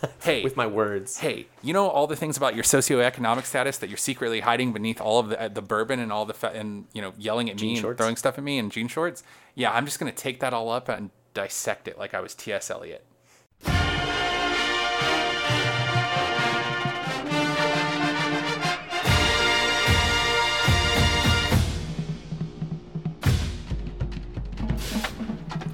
hey, with my words. hey, you know all the things about your socioeconomic status that you're secretly hiding beneath all of the, uh, the bourbon and all the fa- and you know yelling at me and throwing stuff at me and jean shorts. Yeah, I'm just gonna take that all up and dissect it like I was T.S. Eliot.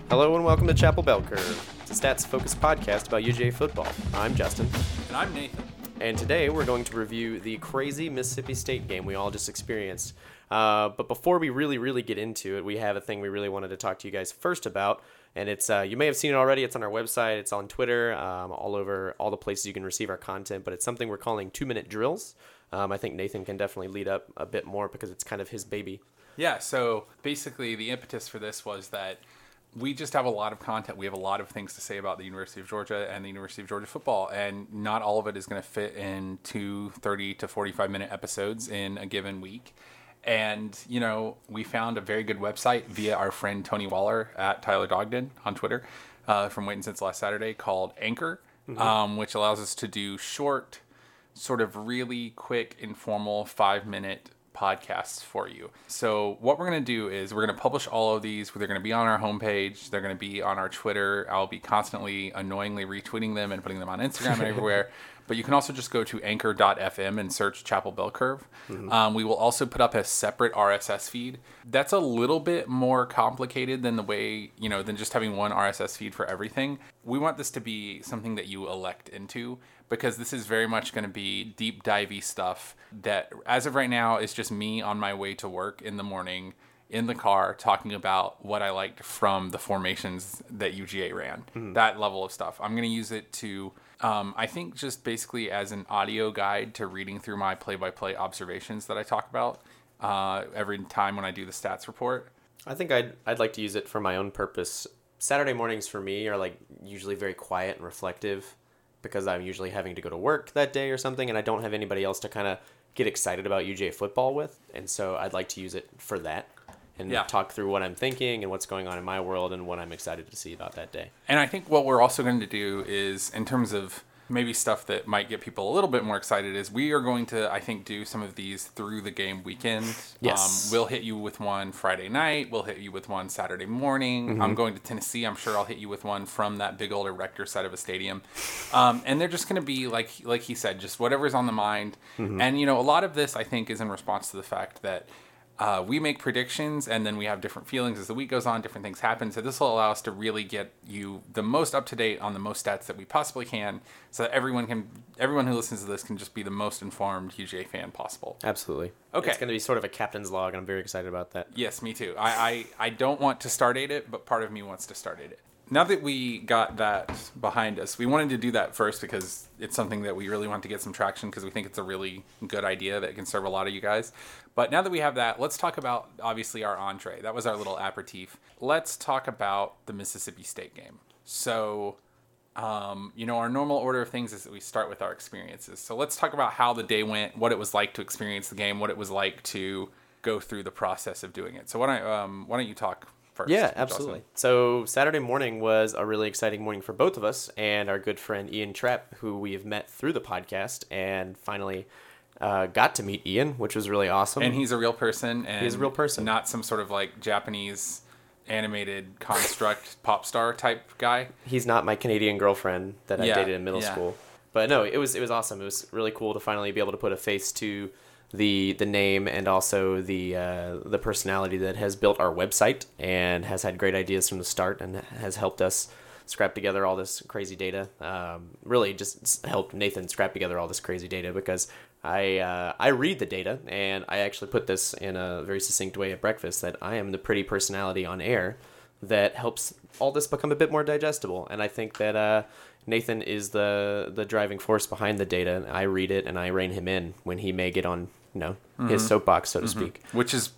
Hello and welcome to Chapel Bell Curve. A stats focused podcast about UGA football. I'm Justin, And I'm Nathan. and today we're going to review the crazy Mississippi State game we all just experienced. Uh, but before we really, really get into it, we have a thing we really wanted to talk to you guys first about. And it's uh, you may have seen it already. It's on our website. It's on Twitter, um, all over all the places you can receive our content. But it's something we're calling two minute drills. Um, I think Nathan can definitely lead up a bit more because it's kind of his baby. Yeah, so basically the impetus for this was that we just have a lot of content. We have a lot of things to say about the University of Georgia and the University of Georgia football, and not all of it is going to fit in two 30 to 45 minute episodes in a given week. And, you know, we found a very good website via our friend Tony Waller at Tyler Dogden on Twitter uh, from Waiting Since Last Saturday called Anchor, um, which allows us to do short, sort of really quick, informal five minute podcasts for you. So what we're going to do is we're going to publish all of these. They're going to be on our homepage. They're going to be on our Twitter. I'll be constantly annoyingly retweeting them and putting them on Instagram and everywhere. But you can also just go to anchor.fm and search Chapel Bell Curve. Um, we will also put up a separate RSS feed. That's a little bit more complicated than the way, you know, than just having one RSS feed for everything. We want this to be something that you elect into because this is very much going to be deep divey stuff that, as of right now, is just me on my way to work in the morning in the car talking about what I liked from the formations that UGA ran. That level of stuff. I'm going to use it to, um, I think, just basically as an audio guide to reading through my play by play observations that I talk about uh, every time when I do the stats report. I think I'd I'd like to use it for my own purpose. Saturday mornings for me are like usually very quiet and reflective because I'm usually having to go to work that day or something and I don't have anybody else to kind of get excited about UGA football with. And so I'd like to use it for that and Yeah. talk through what I'm thinking and what's going on in my world and what I'm excited to see about that day. And I think what we're also going to do is, in terms of maybe stuff that might get people a little bit more excited, is we are going to, I think, do some of these through the game weekend. Yes. Um, we'll hit you with one Friday night. We'll hit you with one Saturday morning. I'm going to Tennessee. I'm sure I'll hit you with one from that big old erector side of a stadium. Um, and they're just going to be like, like he said, just whatever's on the mind. And you know, a lot of this I think is in response to the fact that uh, we make predictions and then we have different feelings as the week goes on different things happen so this will allow us to really get you the most up to date on the most stats that we possibly can so that everyone can everyone who listens to this can just be the most informed UGA fan possible Absolutely. Okay. It's going to be sort of a captain's log and I'm very excited about that. yes me too I, I i don't want to start it but part of me wants to start it now that we got that behind us we wanted to do that first because it's something that we really want to get some traction because we think it's a really good idea that can serve a lot of you guys but now that we have that let's talk about obviously our entree that was our little aperitif let's talk about the mississippi state game so um, you know, our normal order of things is that we start with our experiences. So let's talk about how the day went, what it was like to experience the game, what it was like to go through the process of doing it. So why don't um, why don't you talk first? Yeah, absolutely. So Saturday morning was a really exciting morning for both of us and our good friend Ian Trapp, who we have met through the podcast and finally uh, got to meet Ian, which was really awesome. And he's a real person. And He's a real person. not some sort of like Japanese animated construct pop star type guy. he's not my Canadian girlfriend that I Yeah, dated in middle yeah. school. But no, it was it was awesome. It was really cool to finally be able to put a face to the the name and also the uh, the personality that has built our website and has had great ideas from the start and has helped us scrap together all this crazy data. Um, really, just helped Nathan scrap together all this crazy data because I uh, I read the data and I actually put this in a very succinct way at breakfast that I am the pretty personality on air that helps all this become a bit more digestible. And I think that uh, Nathan is the the driving force behind the data. I read it and I rein him in when he may get on, you know, Mm-hmm. his soapbox, so to speak. which is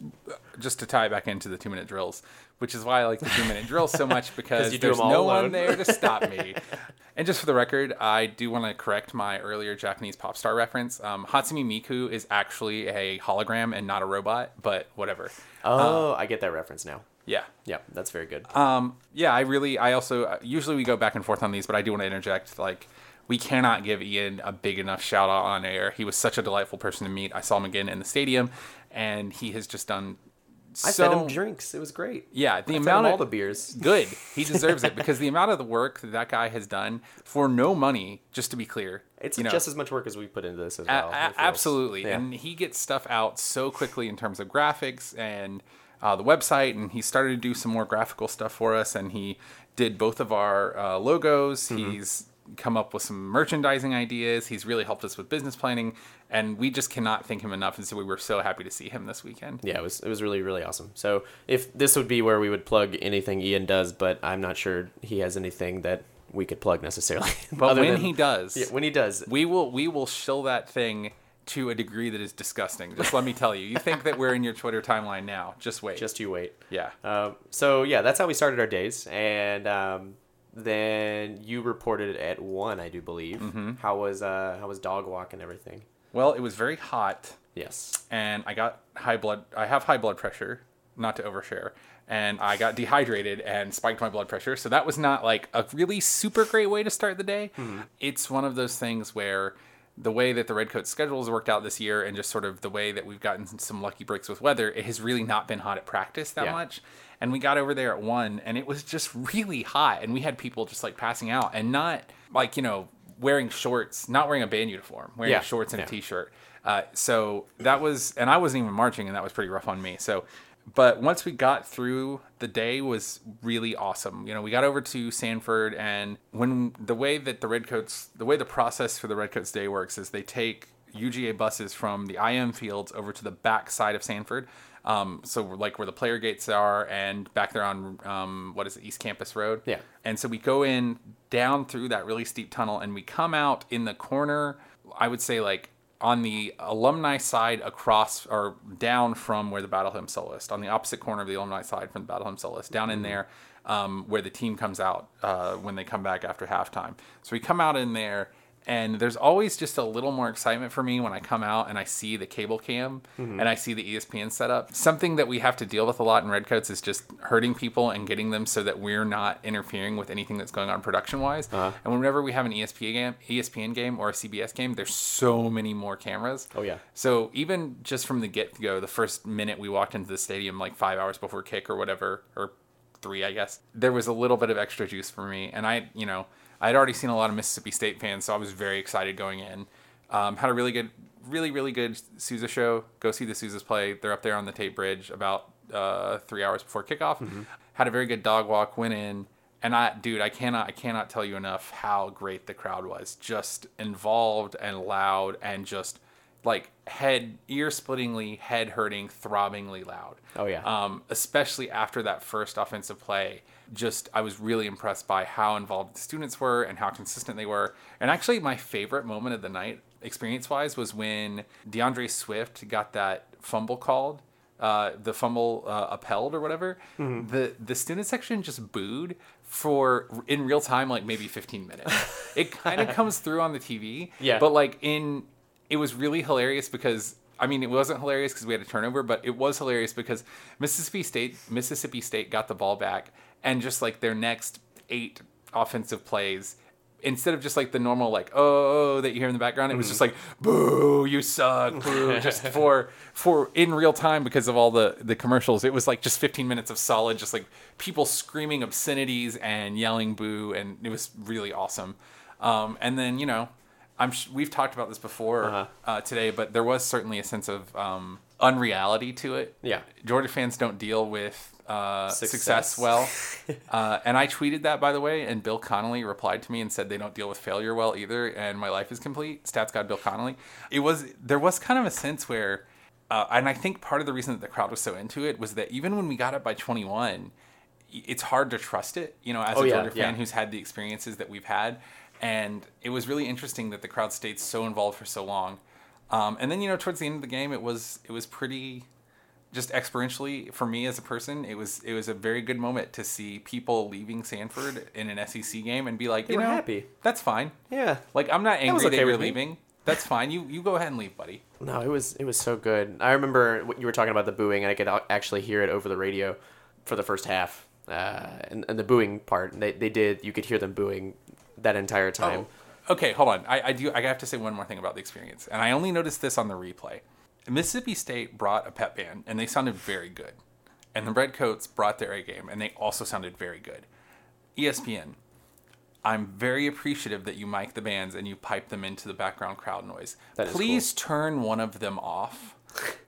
just to tie it back into the two minute drills, which is why I like the two minute drills so much because there's no alone. one there to stop me. and just for the record, I do want to correct my earlier Japanese pop star reference. Um, Hatsune Miku is actually a hologram and not a robot, but whatever. Oh, I get that reference now. Yeah. Yeah, that's very good. Um, yeah, I really, I also, usually we go back and forth on these, but I do want to interject. Like, we cannot give Ian a big enough shout out on air. He was such a delightful person to meet. I saw him again in the stadium, and he has just done. I fed him drinks. It was great. Yeah, the I amount of all the beers. good. He deserves it because the amount of the work that that guy has done for no money. Just to be clear, It's you know, just as much work as we put into this as well. a- absolutely, Yeah. and he gets stuff out so quickly in terms of graphics and uh, the website, and he started to do some more graphical stuff for us, and he did both of our uh, logos. Mm-hmm. He's come up with some merchandising ideas. He's really helped us with business planning, and we just cannot thank him enough. And so we were so happy to see him this weekend. yeah, it was it was really really awesome. So if this would be where we would plug anything Ian does, but I'm not sure he has anything that we could plug necessarily. But when than- he does, yeah, when he does, we will we will shill that thing to a degree that is disgusting. Just let me tell you. You think that we're in your Twitter timeline now? Just wait. just you wait. yeah. Um, so yeah, that's how we started our days, and um, then you reported at one, I do believe. Mm-hmm. How was uh, how was dog walk and everything? Well, it was very hot. Yes. and I got high blood. I have high blood pressure, not to overshare, and I got dehydrated and spiked my blood pressure. So that was not like a really super great way to start the day. It's one of those things where the way that the Redcoat schedule has worked out this year, and just sort of the way that we've gotten some lucky breaks with weather, it has really not been hot at practice that Yeah. much. And we got over there at one, and it was just really hot, and we had people just like passing out, and not like you know wearing shorts, not wearing a band uniform, wearing Yeah. shorts and Yeah. a t-shirt. Uh, so that was, and I wasn't even marching, and that was pretty rough on me. So, but once we got through, the day was really awesome. You know, we got over to Sanford, and when the way that the Redcoats, the way the process for the Redcoats Day works is they take UGA buses from the IM fields over to the back side of Sanford. Um, so like where the player gates are, and back there on um, what is it, East Campus Road. Yeah. And so we go in down through that really steep tunnel and we come out in the corner, I would say like on the alumni side across or down from where the Battle Hymn Soloist, on the opposite corner of the alumni side from the Battle Hymn Soloist, down in there um, where the team comes out uh, when they come back after halftime. So we come out in there. And there's always just a little more excitement for me when I come out and I see the cable cam mm-hmm. and I see the ESPN setup. Something that we have to deal with a lot in Redcoats is just hurting people and getting them so that we're not interfering with anything that's going on production wise. Uh-huh. And whenever we have an ESPN game, ESPN game or a CBS game, there's so many more cameras. Oh, yeah. So even just from the get go, the first minute we walked into the stadium, like five hours before kick or whatever, or three, I guess, there was a little bit of extra juice for me. And I, you know, I had already seen a lot of Mississippi State fans, so I was very excited going in. Um, had a really good, really, really good Sousa show. Go see the Sousas play. They're up there on the Tate Bridge about uh, three hours before kickoff. Had a very good dog walk. Went in, and I, dude, I cannot, I cannot tell you enough how great the crowd was. Just involved and loud, and just like head, ear splittingly, head hurting, throbbingly loud. Oh, yeah. Um, especially after that first offensive play, just I was really impressed by how involved the students were and how consistent they were. And actually, my favorite moment of the night, experience wise, was when DeAndre Swift got that fumble called. Uh, the fumble uh, upheld or whatever, Mm-hmm. the the student section just booed for in real time like maybe 15 minutes. it kind of comes through on the TV, Yeah. But like in, it was really hilarious because I mean, it wasn't hilarious because we had a turnover, but it was hilarious because Mississippi State Mississippi State got the ball back and just like their next eight offensive plays. Instead of just like the normal like oh that you hear in the background, it was just like boo you suck boo just for for in real time because of all the the commercials. It was like just 15 minutes of solid just like people screaming obscenities and yelling boo and it was really awesome. Um, and then you know I'm sh- we've talked about this before Uh-huh. uh, today, but there was certainly a sense of um, unreality to it. Yeah. Georgia fans don't deal with uh, Success. success. well, uh, and I tweeted that by the way, and Bill Connelly replied to me and said they don't deal with failure well either, and my life is complete. Stats God Bill Connelly. It was there was kind of a sense where, uh, and I think part of the reason that the crowd was so into it was that even when we got up by 21, it's hard to trust it. You know, as Oh, a Georgia yeah. fan who's had the experiences that we've had. And it was really interesting that the crowd stayed so involved for so long. Um, and then you know, towards the end of the game, it was it was pretty, just experientially for me as a person, it was it was a very good moment to see people leaving Sanford in an SEC game and be like, They you know, happy. That's fine. Yeah. Like I'm not angry that, okay you're with me. leaving. That's fine. You you go ahead and leave, buddy. No, it was it was so good. I remember what you were talking about the booing, and I could actually hear it over the radio for the first half. Uh, and, and the booing part, they, they did. You could hear them booing that entire oh, time. Oh. okay, hold on. I, I do. I have to say one more thing about the experience, and I only noticed this on the replay. Mississippi State brought a pep band, and they sounded very good. And the Redcoats brought their A game, and they also sounded very good. ESPN, I'm very appreciative that you mic the bands and you pipe them into the background crowd noise. Please turn one of them off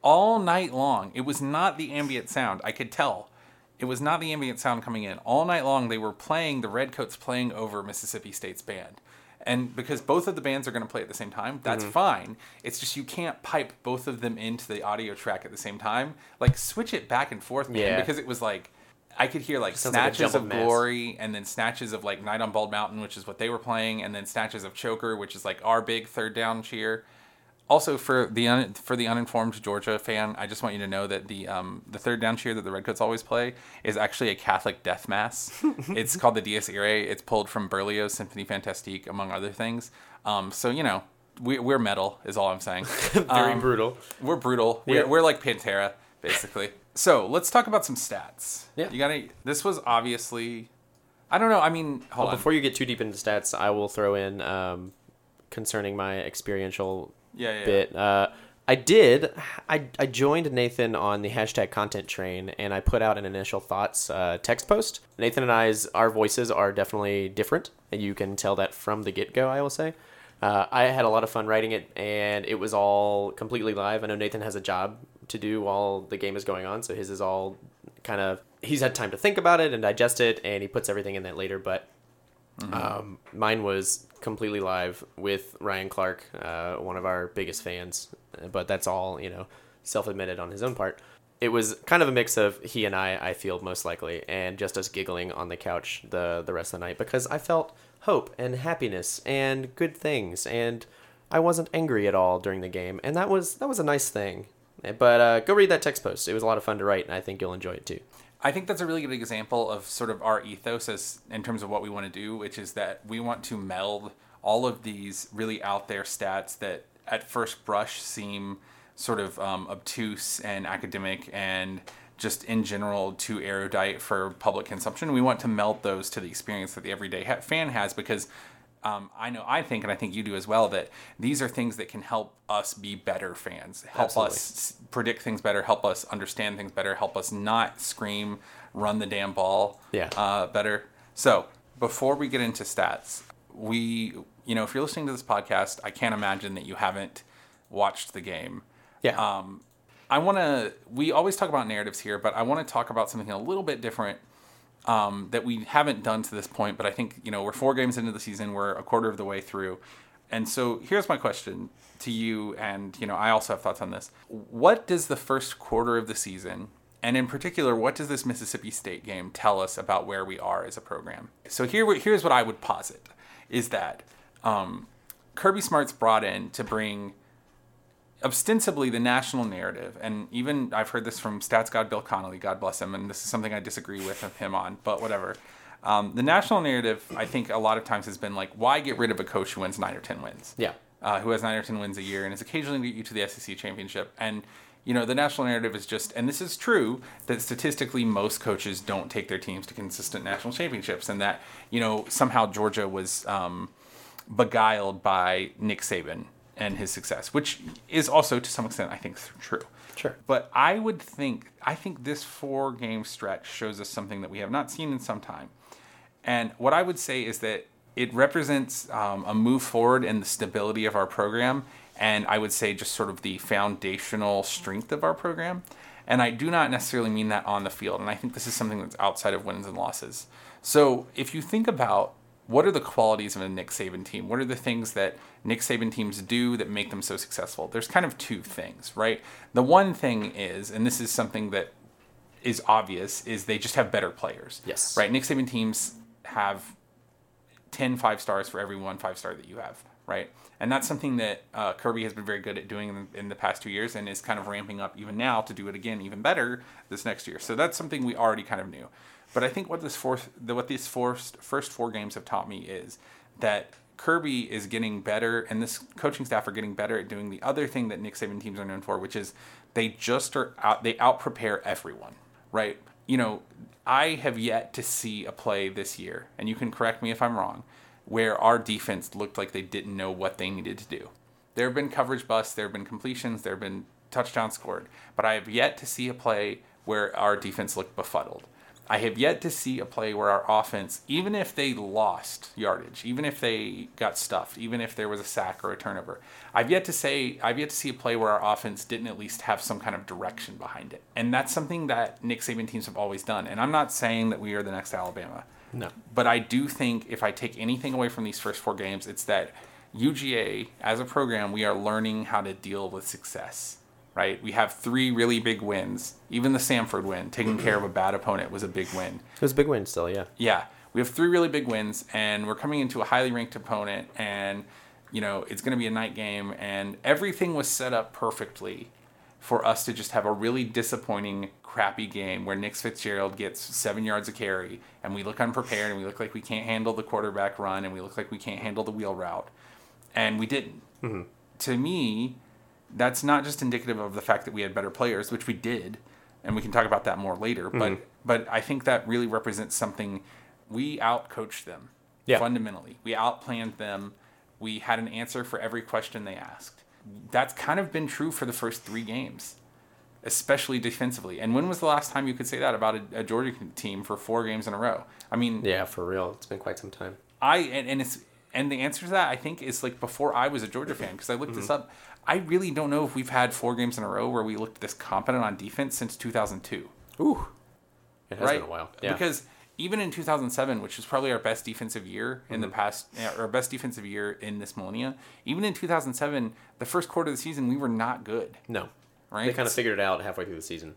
all night long. It was not the ambient sound. I could tell. It was not the ambient sound coming in. All night long, they were playing, the Redcoats playing over Mississippi State's band. And because both of the bands are going to play at the same time, that's mm-hmm. fine. It's just you can't pipe both of them into the audio track at the same time. Like, switch it back and forth, man. Yeah. Because it was like, I could hear like Sounds like snatches of mess. glory and then snatches of like Night on Bald Mountain, which is what they were playing, and then snatches of Choker, which is like our big third down cheer. Also, for the un- for the uninformed Georgia fan, I just want you to know that the um, the third down cheer that the Redcoats always play is actually a Catholic death mass. it's called the Dies Irae. It's pulled from Berlioz' Symphony Fantastique, among other things. Um, so you know, we, we're metal, is all I'm saying. Very Um, brutal. We're brutal. We're, we're like Pantera, basically. so let's talk about some stats. Yeah. You gotta. This was obviously. I don't know. I mean, hold Well, on. before you get too deep into stats, I will throw in um, concerning my experiential Yeah, yeah, bit. Uh, I did. I, I joined Nathan on the hashtag content train, and I put out an initial thoughts uh, text post. Nathan and I's our voices are definitely different, and you can tell that from the get go. I will say. Uh, I had a lot of fun writing it, and it was all completely live. I know Nathan has a job to do while the game is going on, so his is all kind of he's had time to think about it and digest it, and he puts everything in that later. But um, mine was completely live with Ryan Clark, uh, one of our biggest fans, but that's all you know, self-admitted on his own part. It was kind of a mix of he and I, I feel most likely, and just us giggling on the couch the the rest of the night because I felt hope and happiness and good things, and I wasn't angry at all during the game, and that was that was a nice thing. But uh, go read that text post; it was a lot of fun to write, and I think you'll enjoy it too. I think that's a really good example of sort of our ethos as in terms of what we want to do, which is that we want to meld all of these really out there stats that at first brush seem sort of um, obtuse and academic and just in general too erudite for public consumption. We want to meld those to the experience that the everyday ha- fan has because um, I know I think, and I think you do as well, that these are things that can help us be better fans, help Absolutely. us predict things better, help us understand things better, help us not scream, run the damn ball Yeah. uh, better. So before we get into stats, we, you know, if you're listening to this podcast, I can't imagine that you haven't watched the game. Yeah. Um, I want to. We always talk about narratives here, but I want to talk about something a little bit different um, that we haven't done to this point. But I think you know we're four games into the season. We're a quarter of the way through, and so here's my question to you. And you know, I also have thoughts on this. What does the first quarter of the season, and in particular, what does this Mississippi State game tell us about where we are as a program? So here, here's what I would posit: is that um, Kirby Smart's brought in to bring ostensibly the national narrative, and even I've heard this from stats god Bill Connelly, God bless him, and this is something I disagree with him on, but whatever. Um, the national narrative, I think, a lot of times has been like, why get rid of a coach who wins nine or ten wins? Yeah. Uh, who has nine or ten wins a year and is occasionally get you to the SEC championship. And you know, the national narrative is just, and this is true, that statistically most coaches don't take their teams to consistent national championships, and that you know somehow Georgia was um, beguiled by Nick Saban and his success, which is also to some extent, I think, true. Sure. But I would think, I think this four game stretch shows us something that we have not seen in some time. And what I would say is that it represents um, a move forward in the stability of our program, and I would say just sort of the foundational strength of our program. And I do not necessarily mean that on the field. And I think this is something that's outside of wins and losses. So if you think about what are the qualities of a Nick Saban team? What are the things that Nick Saban teams do that make them so successful? There's kind of two things, right? The one thing is, and this is something that is obvious, is they just have better players. Yes. Right? Nick Saban teams have 10 five stars for every one five star that you have, right? And that's something that uh, Kirby has been very good at doing in, in the past two years and is kind of ramping up even now to do it again even better this next year. So that's something we already kind of knew. But I think what this fourth, the, what these first first four games have taught me is that Kirby is getting better, and this coaching staff are getting better at doing the other thing that Nick Saban teams are known for, which is they just are out, they out prepare everyone, right? You know, I have yet to see a play this year, and you can correct me if I'm wrong, where our defense looked like they didn't know what they needed to do. There have been coverage busts, there have been completions, there have been touchdowns scored, but I have yet to see a play where our defense looked befuddled. I have yet to see a play where our offense, even if they lost yardage, even if they got stuffed, even if there was a sack or a turnover, I've yet to say I've yet to see a play where our offense didn't at least have some kind of direction behind it. And that's something that Nick Saban teams have always done. And I'm not saying that we are the next Alabama. No. But I do think if I take anything away from these first four games, it's that UGA as a program, we are learning how to deal with success right? We have three really big wins. Even the Samford win, taking care of a bad opponent, was a big win. It was a big win still, yeah. Yeah. We have three really big wins, and we're coming into a highly ranked opponent, and, you know, it's going to be a night game, and everything was set up perfectly for us to just have a really disappointing, crappy game where Nick Fitzgerald gets seven yards of carry, and we look unprepared, and we look like we can't handle the quarterback run, and we look like we can't handle the wheel route. And we didn't. Mm-hmm. To me, that's not just indicative of the fact that we had better players, which we did, and we can talk about that more later. Mm-hmm. But but I think that really represents something. We outcoached them yeah. fundamentally. We outplanned them. We had an answer for every question they asked. That's kind of been true for the first three games, especially defensively. And when was the last time you could say that about a, a Georgia team for four games in a row? I mean, yeah, for real, it's been quite some time. I and, and it's and the answer to that I think is like before I was a Georgia fan because I looked mm-hmm. this up. I really don't know if we've had four games in a row where we looked this competent on defense since 2002. Ooh, it has right? been a while. Yeah. Because even in 2007, which was probably our best defensive year in mm-hmm. the past, our best defensive year in this millennia, even in 2007, the first quarter of the season, we were not good. No. Right? They kind of figured it out halfway through the season.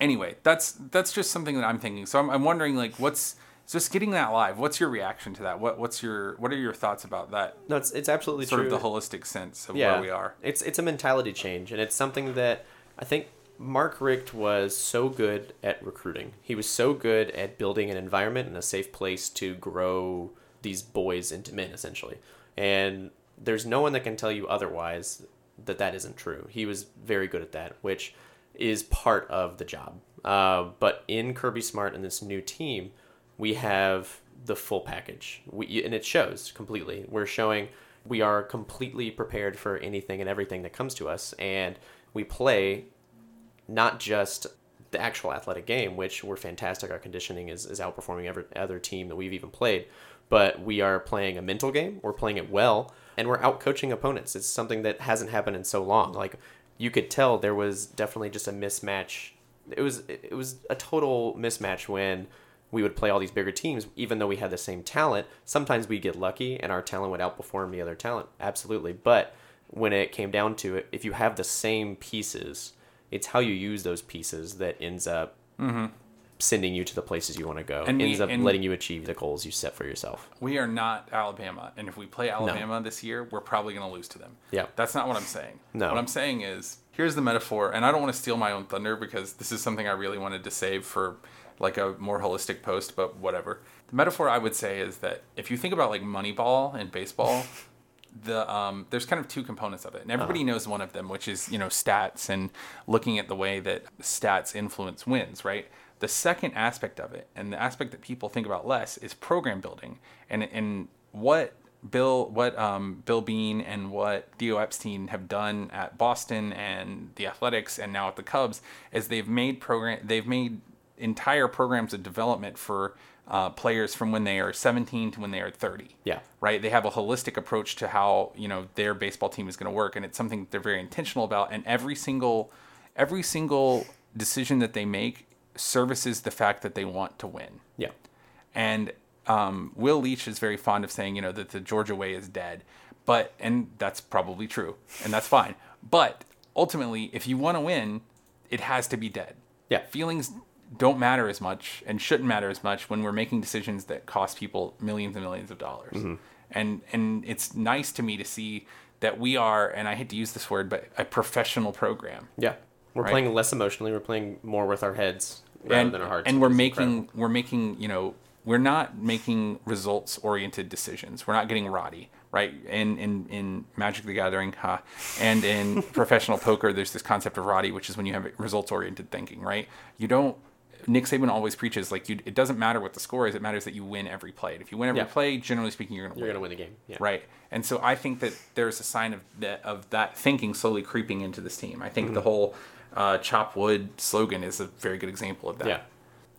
Anyway, that's that's just something that I'm thinking. So I'm, I'm wondering, like, what's just getting that live. What's your reaction to that? What what's your what are your thoughts about that? No, it's it's absolutely sort true. of the holistic sense of yeah, where we are. It's it's a mentality change, and it's something that I think Mark Richt was so good at recruiting. He was so good at building an environment and a safe place to grow these boys into men, essentially. And there's no one that can tell you otherwise that that isn't true. He was very good at that, which is part of the job. Uh, but in Kirby Smart and this new team we have the full package. We, and it shows completely. We're showing we are completely prepared for anything and everything that comes to us. And we play not just the actual athletic game, which we're fantastic. Our conditioning is, is outperforming every other team that we've even played. But we are playing a mental game. We're playing it well, and we're out coaching opponents. It's something that hasn't happened in so long. Like you could tell, there was definitely just a mismatch. It was it was a total mismatch when we would play all these bigger teams, even though we had the same talent. Sometimes we'd get lucky and our talent would outperform the other talent. Absolutely. But when it came down to it, if you have the same pieces, it's how you use those pieces that ends up mm-hmm. sending you to the places you want to go. And ends we, up letting you achieve the goals you set for yourself. We are not Alabama, and if we play Alabama no. this year, we're probably going to lose to them. Yeah, that's not what I'm saying. No, what I'm saying is here's the metaphor, and I don't want to steal my own thunder because this is something I really wanted to save for like a more holistic post, but whatever. The metaphor I would say is that if you think about like Moneyball in baseball, the um, there's kind of two components of it, and everybody uh-huh. knows one of them, which is you know stats and looking at the way that stats influence wins, right? The second aspect of it, and the aspect that people think about less, is program building, and and what Bill, what um, Bill Beane and what Theo Epstein have done at Boston and the Athletics, and now at the Cubs, is they've made program, they've made entire programs of development for uh, players from when they are 17 to when they are 30. Yeah. Right. They have a holistic approach to how you know their baseball team is going to work, and it's something they're very intentional about. And every single, every single decision that they make services the fact that they want to win. Yeah. And um, Will Leitch is very fond of saying, you know, that the Georgia way is dead, but and that's probably true, and that's fine. But ultimately, if you want to win, it has to be dead. Yeah. Feelings don't matter as much and shouldn't matter as much when we're making decisions that cost people millions and millions of dollars. Mm-hmm. And and it's nice to me to see that we are, and I hate to use this word, but a professional program. Yeah, we're right? playing less emotionally. We're playing more with our heads rather and, than our hearts. And we're making incredible. we're making you know we're not making results oriented decisions. We're not getting roddy right? In in in Magic the Gathering, huh? And in professional poker, there's this concept of roddy, which is when you have results oriented thinking, right? You don't Nick Saban always preaches like you. It doesn't matter what the score is; it matters that you win every play. And if you win every Yeah. play, generally speaking, you're going to You're win. gonna win the game. Yeah. Right. And so I think that there's a sign of that of that thinking slowly creeping into this team. I Mm-hmm. think the whole uh, "chop wood" slogan is a very good example of that. Yeah.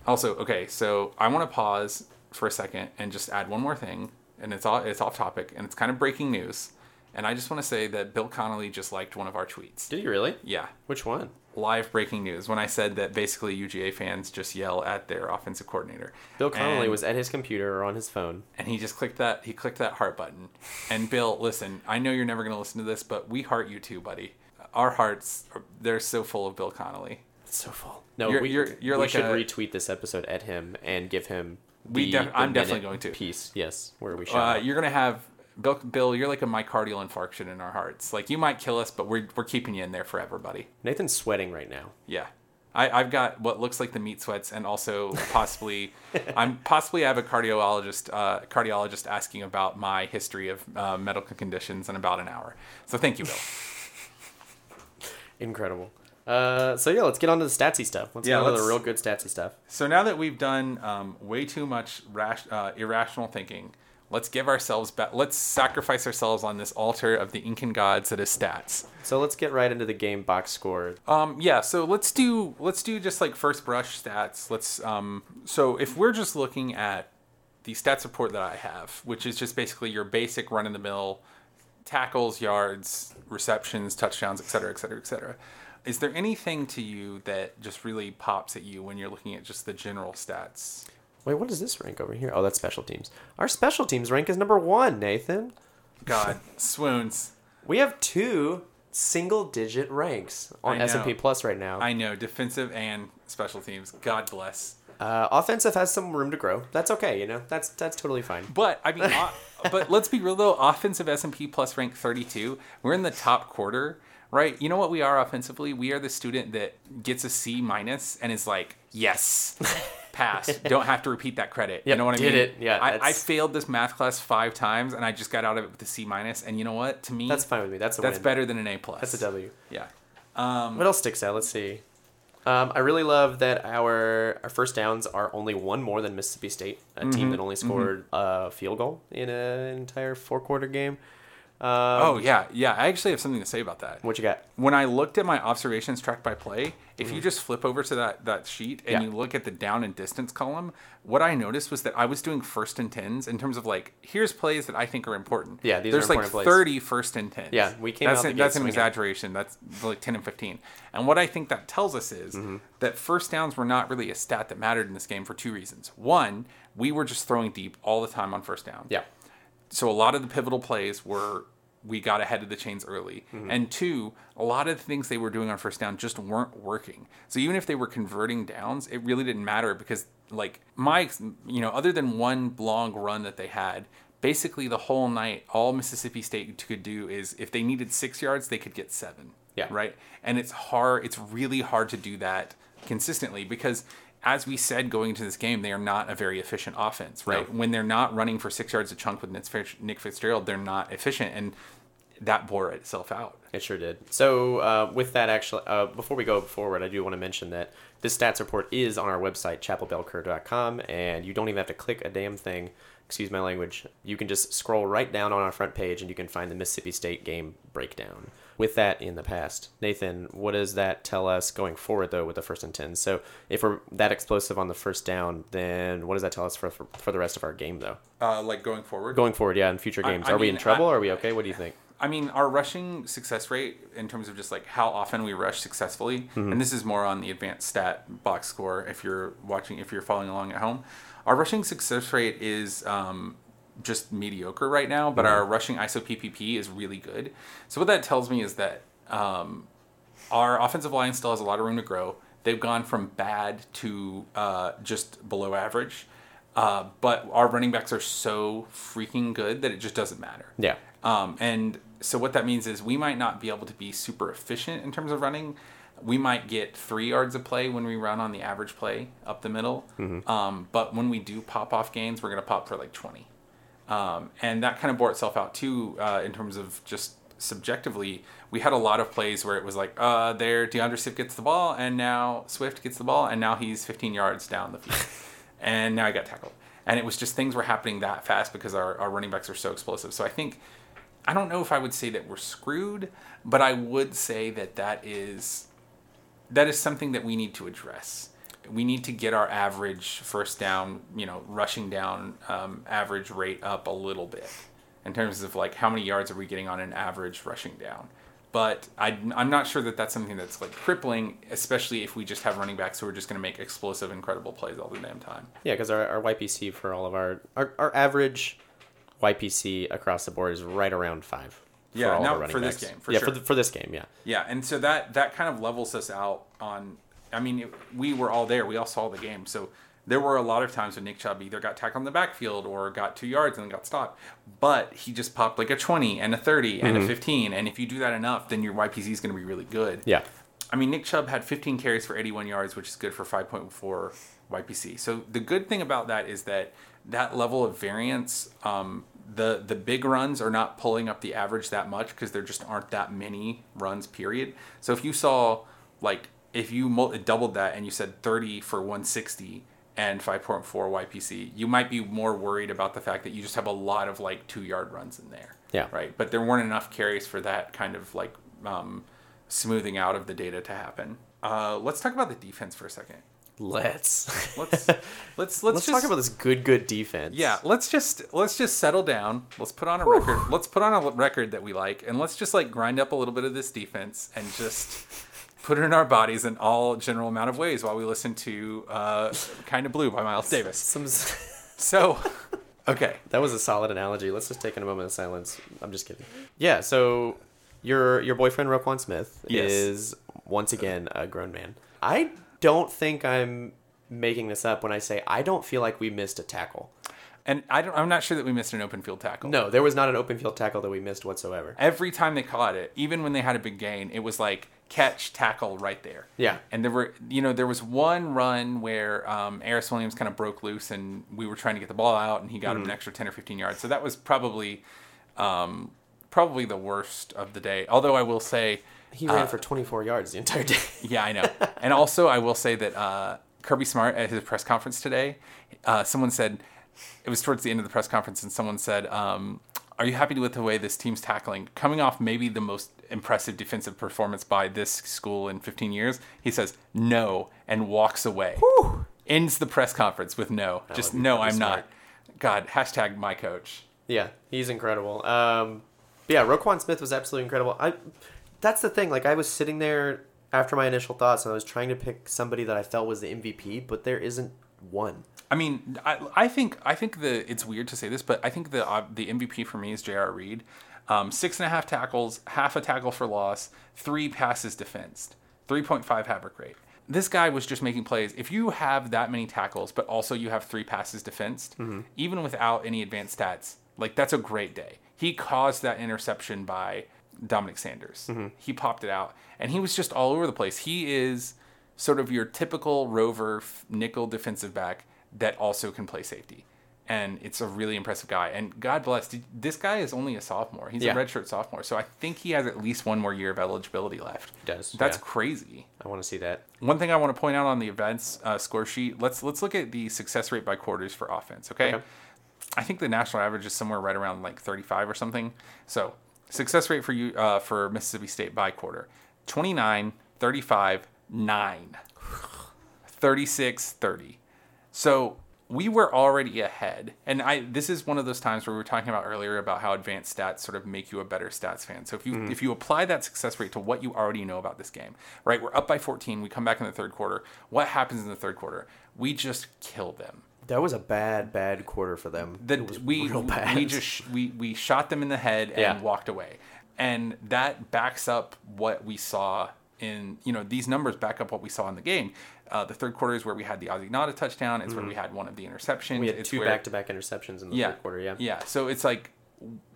Also, okay, so I want to pause for a second and just add one more thing, and it's all it's off topic and it's kind of breaking news. And I just want to say that Bill Connelly just liked one of our tweets. Did you really? Yeah, Which one? live breaking news when I said that basically UGA fans just yell at their offensive coordinator. Bill Connelly And- was at his computer or on his phone. and he just clicked that he clicked that heart button and bill listen i know you're never going to listen to this but we heart you too buddy our hearts are, they're so full of bill connelly It's so full. No, You're- we, you're- you're we like should a- retweet this episode at him and give him. We the- def- I'm definitely going to. piece. Yes, where we should. uh, you're going to have bill, bill you're like a myocardial infarction in our hearts like you might kill us but we're, we're keeping you in there forever buddy Nathan's sweating right now. yeah I, I've got what looks like the meat sweats, and also possibly, I'm possibly I have a cardiologist, uh, cardiologist asking about my history of uh, medical conditions in about an hour. So thank you, Bill. Incredible. Uh, so yeah, let's get on to the statsy stuff. Let's Yeah, get on to the real good statsy stuff. So now that we've done um, way too much rash, uh, irrational thinking, let's give ourselves back. Let's sacrifice ourselves on this altar of the Incan gods that is stats. So let's get right into the game box score. Um, yeah. So let's do let's do just like first brush stats. Let's um. So if we're just looking at the stats report that I have, which is just basically your basic run in the mill tackles, yards, receptions, touchdowns, et cetera, et cetera, et cetera. Is there anything to you that just really pops at you when you're looking at just the general stats? Wait, what does this rank over here? Oh, that's special teams. Our special teams rank is number one, Nathan. God, swoons. We have two single-digit ranks on S&P Plus right now. I know defensive and special teams. God bless. Uh, offensive has some room to grow. That's okay, you know. That's that's totally fine. But I mean, o- but let's be real though. Offensive S and P plus rank thirty two. We're in the top quarter, right? You know what we are offensively? We are the student that gets a C minus and is like, yes, pass. Don't have to repeat that credit. you know what I did mean? it. Yeah, I, I failed this math class five times and I just got out of it with a C minus. And you know what? To me, That's fine with me. That's a that's win. better than an A plus. That's a W. Yeah. What else sticks out? Let's see. Um, I really love that our our first downs are only one more than Mississippi State, a Mm-hmm, team that only scored a field goal in an entire four quarter game. Um, Oh yeah, yeah. I actually have something to say about that. what you got? when I looked at my observations tracked by play, if you just flip over to that, that sheet and Mm-hmm. Yeah. you look at the down and distance column, what I noticed was that I was doing first and tens in terms of like, here's plays that I think are important. Yeah, these are There's like important plays. 30 first and tens. Yeah, we came that's out an, That's an exaggeration. That's like 10 and 15. And what I think that tells us is Mm-hmm. that first downs were not really a stat that mattered in this game for two reasons. One, we were just throwing deep all the time on first down Yeah. So a lot of the pivotal plays were we got ahead of the chains early. Mm-hmm. And two a lot of the things they were doing on first down just weren't working. So even if they were converting downs it really didn't matter because like my you know other than one long run that they had basically the whole night all mississippi state could do is if they needed six yards they could get seven Yeah. right? And it's hard it's really hard to do that consistently because as we said going into this game they are not a very efficient offense right No. when they're not running for six yards a chunk with Nick Fitzgerald they're not efficient and that bore itself out It sure did. So, uh, with that, actually, uh, before we go forward, I do want to mention that this stats report is on our website, chapelbellcurve.com, and you don't even have to click a damn thing. Excuse my language. You can just scroll right down on our front page and you can find the Mississippi State game breakdown. With that in the past, Nathan, what does that tell us going forward, though, with the first and 10? So, if we're that explosive on the first down, then what does that tell us for, for, for the rest of our game, though? uh, like going forward Going forward, yeah, in future games. I are we in trouble I- are we okay? What do you think? I mean, our rushing success rate in terms of just like how often we rush successfully, Mm-hmm. and this is more on the advanced stat box score if you're watching, if you're following along at home. Our rushing success rate is um, just mediocre right now, but Mm-hmm. our rushing ISO PPP is really good. So what that tells me is that um, our offensive line still has a lot of room to grow. They've gone from bad to uh, just below average. Uh, but our running backs are so freaking good that it just doesn't matter. Yeah. Um, and so what that means is we might not be able to be super efficient in terms of running. We might get three yards of play when we run on the average play up the middle. Um, but when we do pop off gains, we're going to pop for like 20. Um, and that kind of bore itself out too uh, in terms of just subjectively, we had a lot of plays where it was like, uh, there DeAndre Swift gets the ball, and now Swift gets the ball, and now he's 15 yards down the field, and now he got tackled. And it was just things were happening that fast because our, our running backs are so explosive. So I think, I don't know if I would say that we're screwed, but I would say that that is that is something that we need to address. We need to get our average first down, you know, rushing down um, average rate up a little bit in terms of like how many yards are we getting on an average rushing down. But I, I'm not sure that that's something that's like crippling, especially if we just have running backs who are just going to make explosive, incredible plays all the damn time. Yeah, because our, our YPC for all of our, our our average YPC across the board is right around five. for Yeah, the running for this backs. game, for yeah, sure. for, the, for this game, yeah. Yeah, and so that that kind of levels us out on. I mean, it, we were all there. We all saw the game. So there were a lot of times when Nick Chubb either got tackled in the backfield or got two yards and then got stopped. But he just popped like a twenty and a thirty and a fifteen. And if you do that enough, then your YPC is going to be really good. Yeah. I mean, Nick Chubb had 15 carries for 81 yards, which is good for 5.4 YPC. So the good thing about that is that that level of variance, um, the the big runs are not pulling up the average that much because there just aren't that many runs. Period. So if you saw like if you mul- doubled that and you said 30 for 160 and 5.4 YPC, you might be more worried about the fact that you just have a lot of like two yard runs in there. Yeah. Right. But there weren't enough carries for that kind of like um, smoothing out of the data to happen. Uh, let's talk about the defense for a second. Let's Let's let's let's, let's just, talk about this good good defense. Yeah, let's just let's just settle down. Let's put on a record. Let's put on a record that we like, and let's just like grind up a little bit of this defense and just put it in our bodies in all general amount of ways while we listen to uh, "Kind of Blue" by Miles Davis. Some, So, okay, that was a solid analogy. Let's just take in a moment of silence. I'm just kidding. Yeah. So your your boyfriend Roquan Smith Yes. is once again a grown man. I don't think I'm making this up when I say I don't feel like we missed a tackle. and I don't. I'm not sure that we missed an open field tackle. No, there was not an open field tackle that we missed whatsoever. every time they caught it, even when they had a big gain, it was like catch, tackle right there. Yeah. And there were, you know, there was one run where um, Aeris Williams kind of broke loose and we were trying to get the ball out and he got Mm-hmm. an extra 10 or 15 yards. So that was probably, um, probably the worst of the day. Although I will say, He ran for 24 yards the entire day. yeah, I know. and also, I will say that uh, Kirby Smart at his press conference today, uh, someone said it was towards the end of the press conference, and someone said, um, "Are you happy with the way this team's tackling? Coming off maybe the most impressive defensive performance by this school in 15 years." He says, "No," and walks away. Ends the press conference with no. Just no, I'm Smart. not. God, hashtag my coach. Yeah, he's incredible. Um, yeah, Roquan Smith was absolutely incredible. I, that's the thing. Like I was sitting there after my initial thoughts, and I was trying to pick somebody that I felt was the MVP, but there isn't one. I mean, I, I think I think the it's weird to say this, but I think the uh, the MVP for me is J.R. Reed. Um, six and a half tackles, half a tackle for loss, three passes defensed, three point five havoc rate. This guy was just making plays. If you have that many tackles, but also you have three passes defensed, even without any advanced stats, like that's a great day. He caused that interception by Dominick Sanders. He popped it out, and he was just all over the place. He is sort of your typical rover nickel defensive back that also can play safety. And it's a really impressive guy. And God bless, this guy is only a sophomore. He's Yeah. a redshirt sophomore. So I think he has at least one more year of eligibility left. He does, That's yeah. crazy. I want to see that. One thing I want to point out on the events uh, score sheet, let's let's look at the success rate by quarters for offense, okay? Okay. I think the national average is somewhere right around like 35 or something. So, success rate for you uh, for Mississippi State by quarter. 29, 35, 9. 36, 30. So, we were already ahead. And I this is one of those times where we were talking about earlier about how advanced stats sort of make you a better stats fan. So if you mm-hmm. if you apply that success rate to what you already know about this game, right? We're up by 14, we come back in the third quarter. What happens in the third quarter? We just kill them That was a bad, bad quarter for them. was we real bad. we just we we shot them in the head and Yeah. walked away, and that backs up what we saw in you know these numbers back up what we saw in the game. Uh, the third quarter is where we had the Nauta touchdown. It's where we had one of the interceptions. Mm-hmm. we had it's two back-to-back interceptions in the yeah, third quarter. Yeah. yeah. So it's like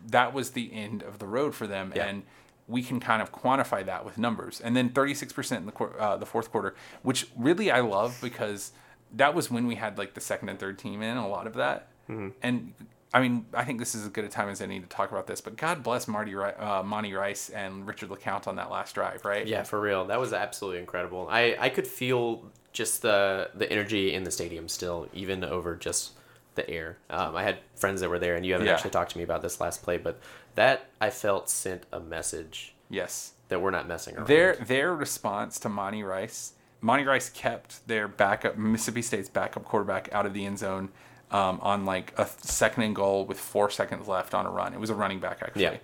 that was the end of the road for them, Yeah. and we can kind of quantify that with numbers. And then 36% in the uh, the fourth quarter, which really I love because that was when we had like the second and third team in a lot of that. Mm-hmm. And I mean, I think this is as good a time as any to talk about this, but God bless Marty, uh, Monty Rice and Richard LeCounte on that last drive, right? Yeah, for real. That was absolutely incredible. I, I could feel just the the energy in the stadium still, even over just the air. Um, I had friends that were there, and you haven't Yeah. actually talked to me about this last play, but that I felt sent a message Yes. that we're not messing around. Their their response to Monty Rice, Monty Rice kept their backup Mississippi State's backup quarterback out of the end zone um, on like a second and goal with four seconds left on a run. It was a running back actually. Yeah.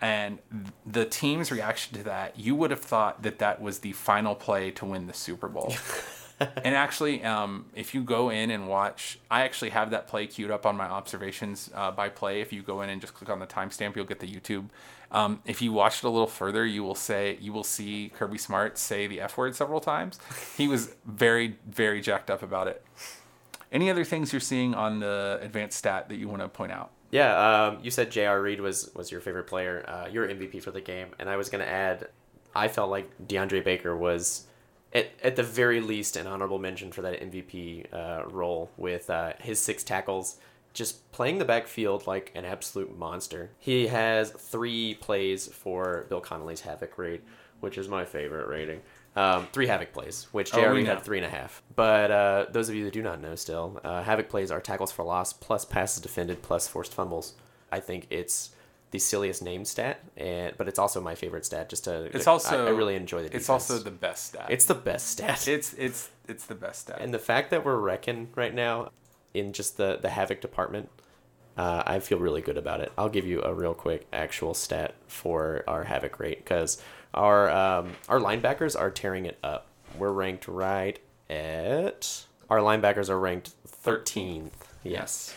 And the team's reaction to that, you would have thought that that was the final play to win the Super Bowl. and actually, um, if you go in and watch, I actually have that play queued up on my observations uh, by play. If you go in and just click on the timestamp, you'll get the YouTube. Um, if you watch it a little further, you will say you will see Kirby Smart say the F word several times. He was very, very jacked up about it. Any other things you're seeing on the advanced stat that you want to point out? Yeah, um, you said J.R. Reed was was your favorite player, uh, your MVP for the game, and I was gonna add, I felt like DeAndre Baker was, at, at the very least, an honorable mention for that MVP uh, role with uh, his six tackles, just playing the backfield like an absolute monster. He has three plays for Bill Connelly's Havoc rate, which is my favorite rating. Um, three Havoc plays, which Oh, J.R. we had three and a half. But uh, those of you that do not know still, uh, Havoc plays are tackles for loss plus passes defended plus forced fumbles. I think it's the silliest name stat, and but it's also my favorite stat. Just to, It's I- also I, really enjoy the. Defense. It's also the best stat. it's the best stat. it's it's it's the best stat. and the fact that we're wrecking right now in just the the Havoc department, uh, I feel really good about it. I'll give you a real quick actual stat for our Havoc rate because our um, our linebackers are tearing it up. We're ranked right at our linebackers are ranked 13th. Yes.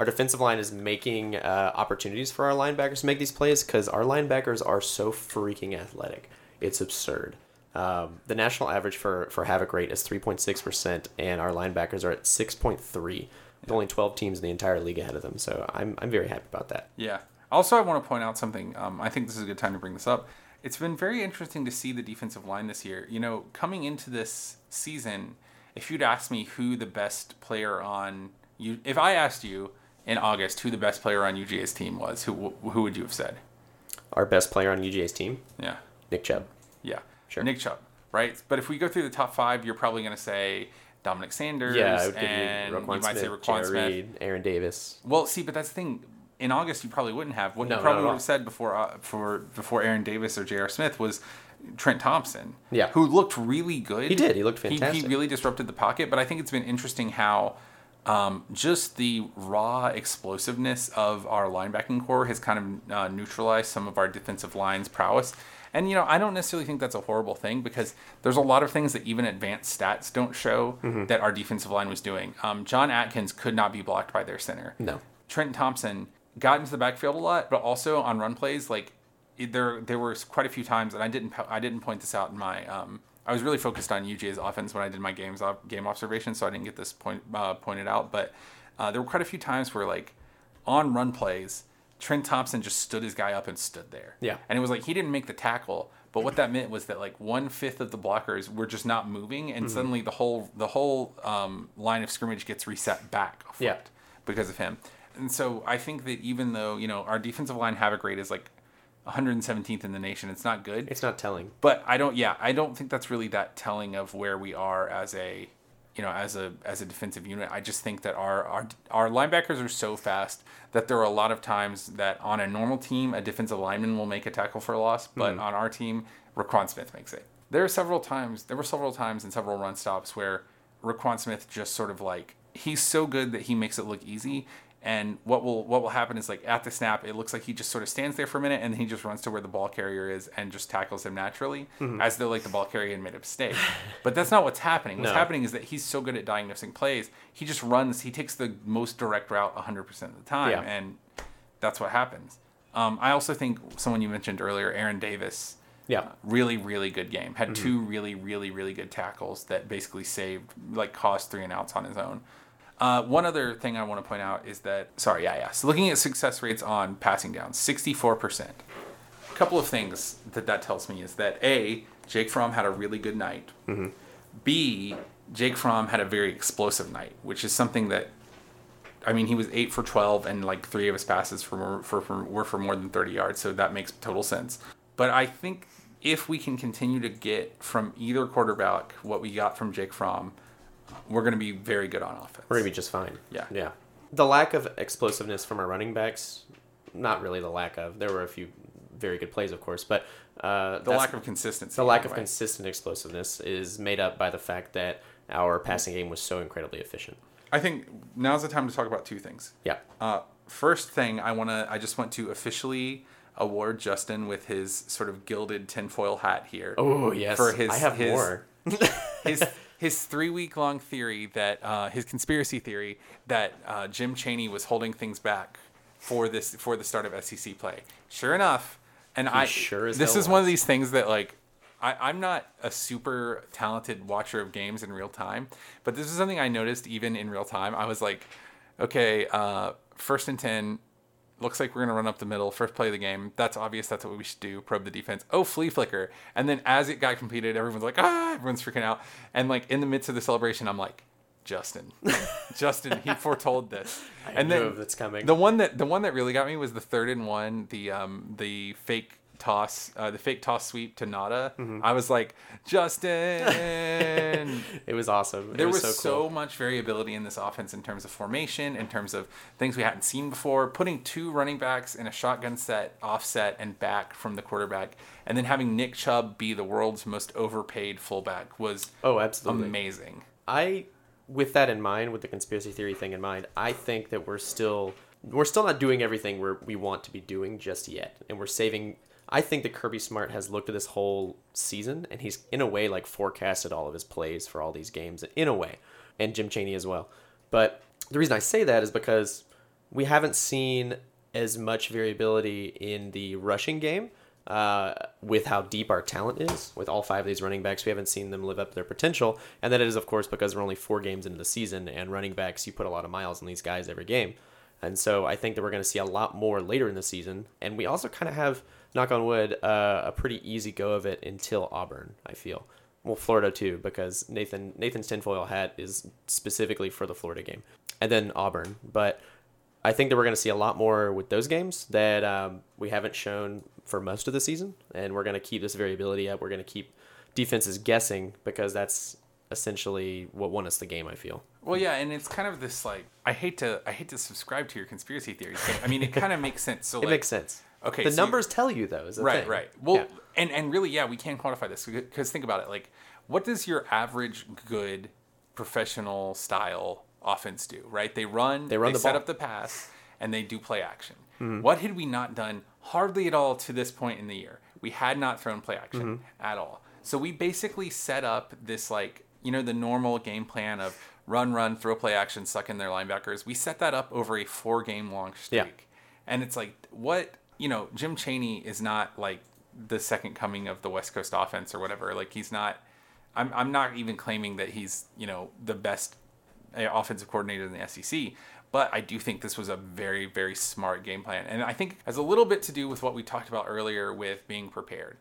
Our defensive line is making uh, opportunities for our linebackers to make these plays because our linebackers are so freaking athletic. It's absurd. Um, the national average for, for havoc rate is 3.6%, and our linebackers are at 6.3. With only 12 teams in the entire league ahead of them, so I'm, I'm very happy about that. Yeah. Also, I want to point out something. Um, I think this is a good time to bring this up. It's been very interesting to see the defensive line this year. You know, coming into this season, if you'd asked me who the best player on you, if I asked you in August who the best player on UGA's team was, who who would you have said? Our best player on UGA's team, Yeah, Nick Chubb. yeah, Sure. Nick Chubb, right? But if we go through the top five, you're probably going to say Dominick Sanders, Yeah, I would give and you you might say Smith, Roquan Smith. Reed, Aaron Davis. Well, see, but that's the thing. In August, you probably wouldn't have. What No, you probably would have said before uh, for before Aaron Davis or J.R. Smith was Trent Thompson. Yeah. who looked really good. He did. He looked He, fantastic. he really disrupted the pocket. But I think it's been interesting how um, just the raw explosiveness of our linebacking corps has kind of uh, neutralized some of our defensive line's prowess. And you know, I don't necessarily think that's a horrible thing because there's a lot of things that even advanced stats don't show Mm-hmm. that our defensive line was doing. Um, John Atkins could not be blocked by their center. No. Trenton Thompson got into the backfield a lot, but also on run plays, like there there were quite a few times, and I didn't I didn't point this out in my um, I was really focused on UGA's offense when I did my games game observation, so I didn't get this point uh, pointed out. But uh, there were quite a few times where like on run plays, Trent Thompson just stood his guy up and stood there. Yeah. and it was like he didn't make the tackle. But what that meant was that like one fifth of the blockers were just not moving, and suddenly the whole the whole um, line of scrimmage gets reset back Yeah. because of him. And so I think that even though you know our defensive line havoc rate is like 117th in the nation, it's not good. It's not telling. But I don't. Yeah, I don't think that's really that telling of where we are as a, you know, as a as a defensive unit. I just think that our our our linebackers are so fast that there are a lot of times that on a normal team a defensive lineman will make a tackle for a loss, but mm-hmm. on our team Roquan Smith makes it. There are several times. There were several times in several run stops where Roquan Smith just sort of like he's so good that he makes it look easy. And what will what will happen is like at the snap, it looks like he just sort of stands there for a minute, and then he just runs to where the ball carrier is and just tackles him naturally, as though like the ball carrier had made a mistake. but that's not what's happening. What's No. happening is that he's so good at diagnosing plays, he just runs. He takes the most direct route 100% of the time, Yeah. and that's what happens. Um, I also think someone you mentioned earlier, Aaron Davis, Yeah. really really good game. Had Mm-hmm. two really really really good tackles that basically saved like cost three and outs on his own. Uh, one other thing I want to point out is that sorry yeah yeah. So looking at success rates on passing down, sixty four percent. A couple of things that that tells me is that a Jake Fromm had a really good night. B Jake Fromm had a very explosive night, which is something that I mean, he was eight for twelve, and like three of his passes for, for, for were for more than thirty yards. So that makes total sense. But I think if we can continue to get from either quarterback what we got from Jake Fromm, we're going to be very good on offense. We're gonna be just fine. Yeah. Yeah. The lack of explosiveness from our running backs, not really the lack of. There were a few very good plays, of course, but uh, the lack of consistency. the lack of consistent explosiveness is made up by the fact that our passing game was so incredibly efficient. I think now's the time to talk about two things. Yeah. Uh, first thing I want to, I just want to officially award Justin with his sort of gilded tinfoil hat here. Oh yes. For his- I have his- more. his his three week long theory that uh, his conspiracy theory that uh, Jim Chaney was holding things back for this for the start of SEC play. Sure enough, and I sure as this is one of these things that like I, I'm not a super talented watcher of games in real time, but this is something I noticed even in real time. I was like, okay, uh, first and ten. Looks like we're gonna run up the middle, first play of the game. That's obvious. That's what we should do. Probe the defense. Oh, flea flicker. And then as it got completed, everyone's like, ah, everyone's freaking out. And like in the midst of the celebration, I'm like, Justin, Justin, he foretold this. I and knew then that's coming. the one that the one that really got me was the third and one, the um the fake toss, uh, the fake toss sweep to Nauta. Mm-hmm. I was like, Justin. it was awesome. It There was, so, so, cool. much variability in this offense in terms of formation, in terms of things we hadn't seen before. Putting two running backs in a shotgun set, offset, and back from the quarterback, and then having Nick Chubb be the world's most overpaid fullback was Oh, absolutely. amazing. I, with that in mind, with the conspiracy theory thing in mind, I think that we're still we're still not doing everything we we want to be doing just yet, and we're saving. I think that Kirby Smart has looked at this whole season, and he's in a way like forecasted all of his plays for all these games, in a way, and Jim Chaney as well. But the reason I say that is because we haven't seen as much variability in the rushing game uh, with how deep our talent is with all five of these running backs. We haven't seen them live up to their potential, and that is of course because we're only four games into the season, and running backs you put a lot of miles on these guys every game, and so I think that we're going to see a lot more later in the season, and we also kind of have, knock on wood, uh, a pretty easy go of it until Auburn. I feel. Well, Florida too, because Nathan Nathan's tinfoil hat is specifically for the Florida game, and then Auburn. But I think that we're going to see a lot more with those games that um, we haven't shown for most of the season, and we're going to keep this variability up. We're going to keep defenses guessing because that's essentially what won us the game. I feel. Well, yeah, and it's kind of this like I hate to I hate to subscribe to your conspiracy theories, but I mean it kind of makes sense. So It like, makes sense. Okay, the so you- numbers tell you though. Right thing. right well Yeah. and and really yeah we can quantify this because think about it like what does your average good professional style offense do right they run They run the set ball. up the pass and they do play action Mm-hmm. what had we not done hardly at all to this point in the year we had not thrown play action Mm-hmm. at all so we basically set up this like you know the normal game plan of run run throw play action suck in their linebackers we set that up over a four game long streak Yeah. and it's like, what, you know, Jim Chaney is not like the second coming of the West Coast offense or whatever. Like, he's not, I'm, I'm not even claiming that he's, you know, the best uh, offensive coordinator in the SEC. But I do think this was a very, very smart game plan. And I think has a little bit to do with what we talked about earlier with being prepared.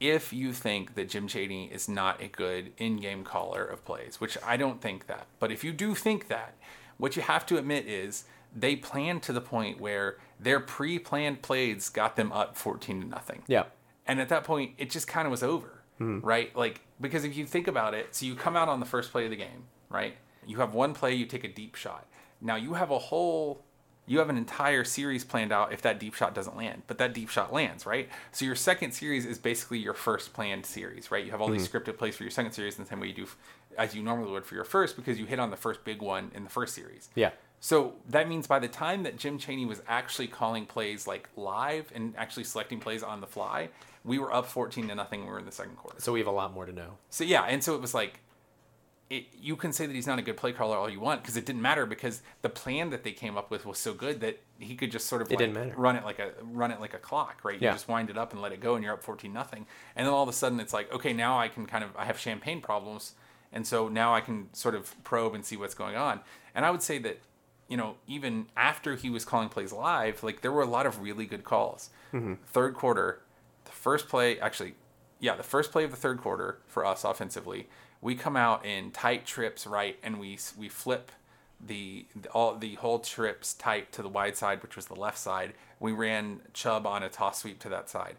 If you think that Jim Chaney is not a good in game caller of plays, which I don't think that, but if you do think that, what you have to admit is they planned to the point where their pre planned plays got them up 14 to nothing. Yeah. And at that point, it just kind of was over, hmm. right? Like, because if you think about it, so you come out on the first play of the game, right? You have one play, you take a deep shot. Now you have a whole, you have an entire series planned out if that deep shot doesn't land, but that deep shot lands, right? So your second series is basically your first planned series, right? You have all these hmm. scripted plays for your second series in the same way you do f- as you normally would for your first because you hit on the first big one in the first series. Yeah. So that means by the time that Jim Chaney was actually calling plays like live and actually selecting plays on the fly, we were up 14 to nothing. We were in the second quarter. So we have a lot more to know. So yeah, and so it was like, it, you can say that he's not a good play caller all you want because it didn't matter because the plan that they came up with was so good that he could just sort of like didn't matter. run it like a run it like a clock, right? You Yeah. just wind it up and let it go, and you're up 14 nothing. And then all of a sudden it's like, okay, now I can kind of I have champagne problems, and so now I can sort of probe and see what's going on. And I would say that you know, even after he was calling plays live, like there were a lot of really good calls. Mm-hmm. Third quarter, the first play, actually, yeah, the first play of the third quarter for us offensively, we come out in tight trips right, and we we flip the, the all the whole trips tight to the wide side, which was the left side. We ran Chubb on a toss sweep to that side.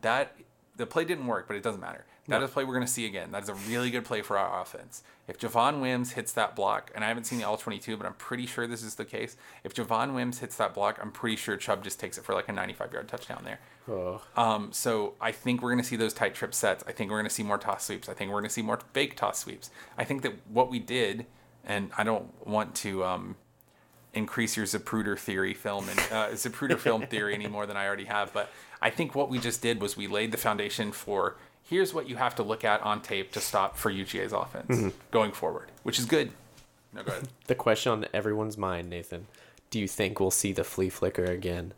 That the play didn't work, but it doesn't matter. That is a play we're going to see again. That is a really good play for our offense. If Javon Wims hits that block, and I haven't seen the all 22, but I'm pretty sure this is the case. If Javon Wims hits that block, I'm pretty sure Chubb just takes it for like a 95 yard touchdown there. Oh. Um, so I think we're going to see those tight trip sets. I think we're going to see more toss sweeps. I think we're going to see more fake toss sweeps. I think that what we did, and I don't want to um, increase your Zapruder theory film and uh, Zapruder film theory any more than I already have, but I think what we just did was we laid the foundation for here's what you have to look at on tape to stop for UGA's offense going forward, which is good. No, go ahead. The question on everyone's mind, Nathan. Do you think we'll see the flea flicker again?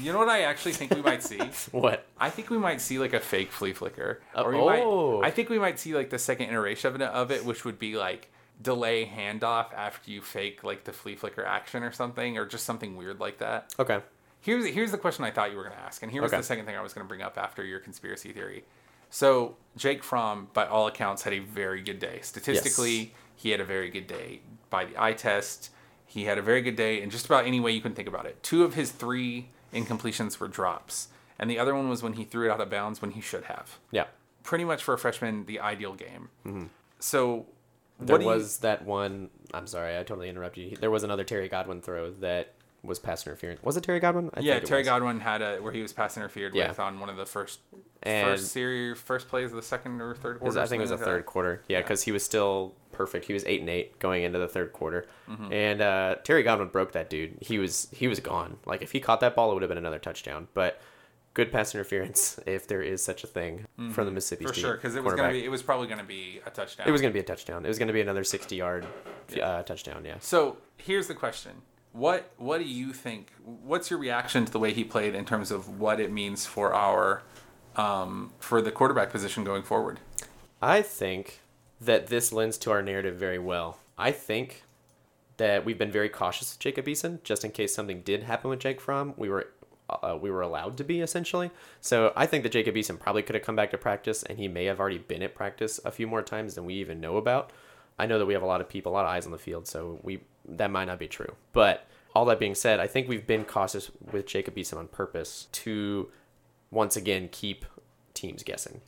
You know what I actually think we might see? What? I think we might see like a fake flea flicker, Uh, or we oh. might. I think we might see like the second iteration of it, of it, which would be like delay handoff after you fake like the flea flicker action or something, or just something weird like that. Okay. Here's here's the question I thought you were going to ask, and here was Okay. the second thing I was going to bring up after your conspiracy theory. So Jake Fromm, by all accounts, had a very good day. Statistically, he had a very good day. By the eye test, he had a very good day in just about any way you can think about it. Two of his three incompletions were drops, and the other one was when he threw it out of bounds when he should have. Yeah. Pretty much for a freshman, the ideal game. Mm-hmm. So There what do you- was that one. I'm sorry, I totally interrupted you. There was another Terry Godwin throw that was pass interference. Was it Terry Godwin? I yeah, think Terry was. Godwin had a where he was pass interfered Yeah. with on one of the first And- first series first plays of the second or third quarter. I think it was the like third that. quarter. Yeah, Yeah. because he was still perfect. He was eight and eight going into the third quarter, Mm-hmm. and uh, Terry Godwin broke that dude. He was he was gone. Like if he caught that ball, it would have been another touchdown. But good pass interference, if there is such a thing, from the Mississippi Mm-hmm. for State sure because it was gonna be it was probably gonna be a touchdown. It was going to be a touchdown. It was going to be another sixty-yard uh, touchdown. Yeah. So here's the question: What what do you think? What's your reaction to the way he played in terms of what it means for our um, for the quarterback position going forward? I think that this lends to our narrative very well. I think that we've been very cautious with Jacob Eason, just in case something did happen with Jake Fromm. We were uh, we were allowed to be essentially. So I think that Jacob Eason probably could have come back to practice, and he may have already been at practice a few more times than we even know about. I know that we have a lot of people, a lot of eyes on the field, so we that might not be true. But all that being said, I think we've been cautious with Jacob Eason on purpose to once again keep teams guessing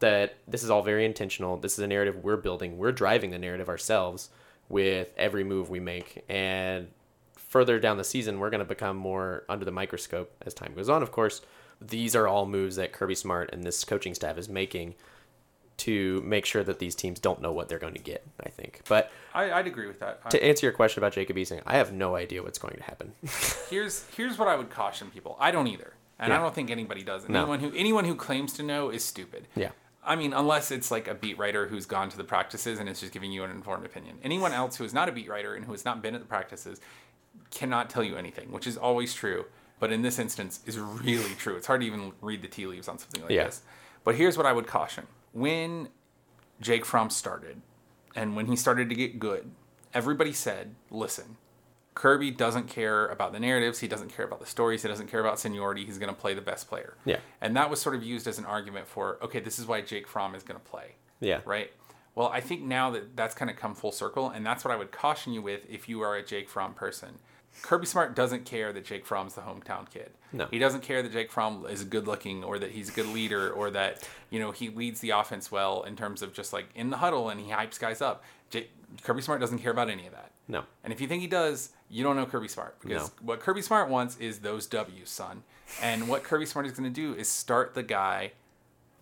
that this is all very intentional. This is a narrative we're building. We're driving the narrative ourselves with every move we make. And further down the season, we're going to become more under the microscope as time goes on, of course. These are all moves that Kirby Smart and this coaching staff is making to make sure that these teams don't know what they're going to get, I think. But I, I'd agree with that. to answer your question about Jacob Eason, I have no idea what's going to happen. here's here's what I would caution people. I don't either, and I don't think anybody does. And No. Anyone who anyone who claims to know is stupid. Yeah. I mean, unless it's like a beat writer who's gone to the practices and is just giving you an informed opinion. Anyone else who is not a beat writer and who has not been at the practices cannot tell you anything, which is always true. But in this instance, is really true. It's hard to even read the tea leaves on something like Yeah. this. But here's what I would caution: when Jake Fromm started, and when he started to get good, everybody said, "Listen, Kirby doesn't care about the narratives. He doesn't care about the stories. He doesn't care about seniority. He's going to play the best player." Yeah. And that was sort of used as an argument for, okay, this is why Jake Fromm is going to play. Yeah. Right. Well, I think now that that's kind of come full circle, and that's what I would caution you with if you are a Jake Fromm person. Kirby Smart doesn't care that Jake Fromm's the hometown kid. No. He doesn't care that Jake Fromm is good looking or that he's a good leader or that, you know, he leads the offense well in terms of just like in the huddle and he hypes guys up. Jake, Kirby Smart doesn't care about any of that. No. And if you think he does, you don't know Kirby Smart because No. what Kirby Smart wants is those W's, son. And what Kirby Smart is going to do is start the guy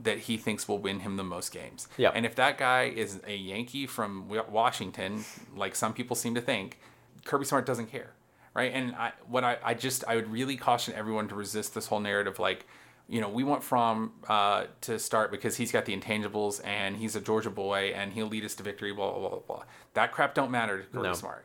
that he thinks will win him the most games. Yeah. And if that guy is a Yankee from Washington, like some people seem to think, Kirby Smart doesn't care, right? And I, what I, I just I would really caution everyone to resist this whole narrative like. You know, we want Fromm uh, to start because he's got the intangibles and he's a Georgia boy and he'll lead us to victory. Blah blah blah blah. That crap don't matter to Kirby No. Smart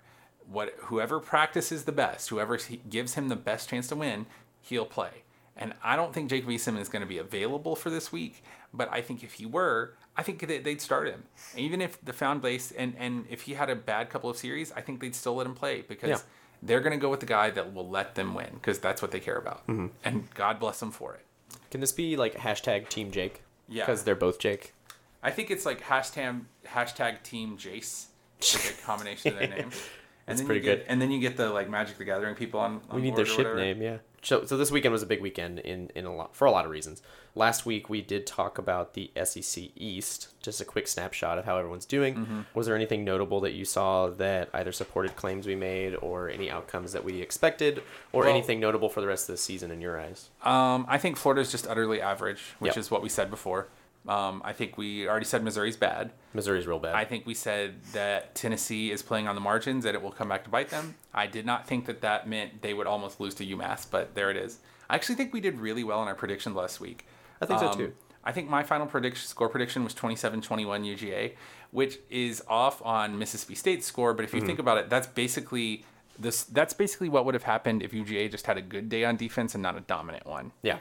what whoever practices the best, whoever gives him the best chance to win, he'll play. And I don't think Jacob Eason is going to be available for this week, but I think if he were, I think they'd start him. Even if the found base and and if he had a bad couple of series, I think they'd still let him play because Yeah. They're going to go with the guy that will let them win because that's what they care about. Mm-hmm. And God bless them for it. Can this be like hashtag Team Jake? Yeah. Because they're both Jake. I think it's like hashtag hashtag Team Jace It's like a combination of their names. And That's pretty get, good. And then you get the like Magic the Gathering people on. on we need their ship name, yeah. So, so this weekend was a big weekend in, in a lot for a lot of reasons. Last week we did talk about the SEC East, just a quick snapshot of how everyone's doing. Mm-hmm. Was there anything notable that you saw that either supported claims we made or any outcomes that we expected or Well- anything notable for the rest of the season in your eyes? Um, I think Florida's just utterly average, which Yep. is what we said before. Um, I think we already said Missouri's bad. Missouri's real bad. I think we said that Tennessee is playing on the margins, that it will come back to bite them. I did not think that that meant they would almost lose to UMass, but there it is. I actually think we did really well in our predictions last week. I think so, Um, too. I think my final prediction score prediction was 27-21 UGA, which is off on Mississippi State's score, but if Mm-hmm. you think about it, that's basically this that's basically what would have happened if UGA just had a good day on defense and not a dominant one. yeah.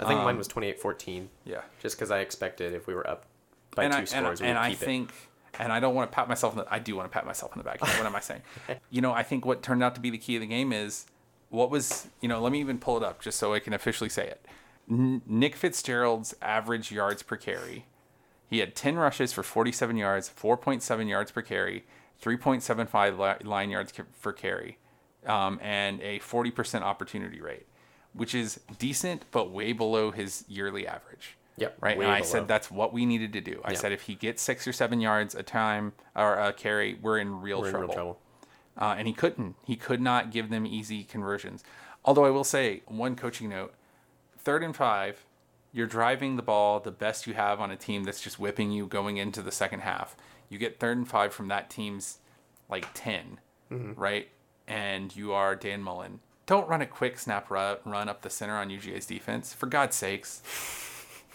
I think mine Um, was 28-14 Yeah. just because I expected if we were up by and two I, and, scores, and would I it. think, and I don't want to pat myself. In the, I do want to pat myself in the back. what am I saying? You know, I think what turned out to be the key of the game is what was. You know, let me even pull it up just so I can officially say it. N- Nick Fitzgerald's average yards per carry. He had 10 rushes for 47 yards, 4.7 yards per carry, 3.75 li- line yards ca- for carry, um, and a 40% opportunity rate, which is decent, but way below his yearly average. Yep, Right. and I below. said that's what we needed to do. I Yeah. said if he gets six or seven yards a time or a carry, we're in real we're in trouble. real trouble. Uh, and he couldn't. He could not give them easy conversions. Although I will say one coaching note: third and five, you're driving the ball the best you have on a team that's just whipping you going into the second half. You get third and five from that team's like 10 right? And you are Dan Mullen. Don't run a quick snap run up the center on UGA's defense, for God's sakes.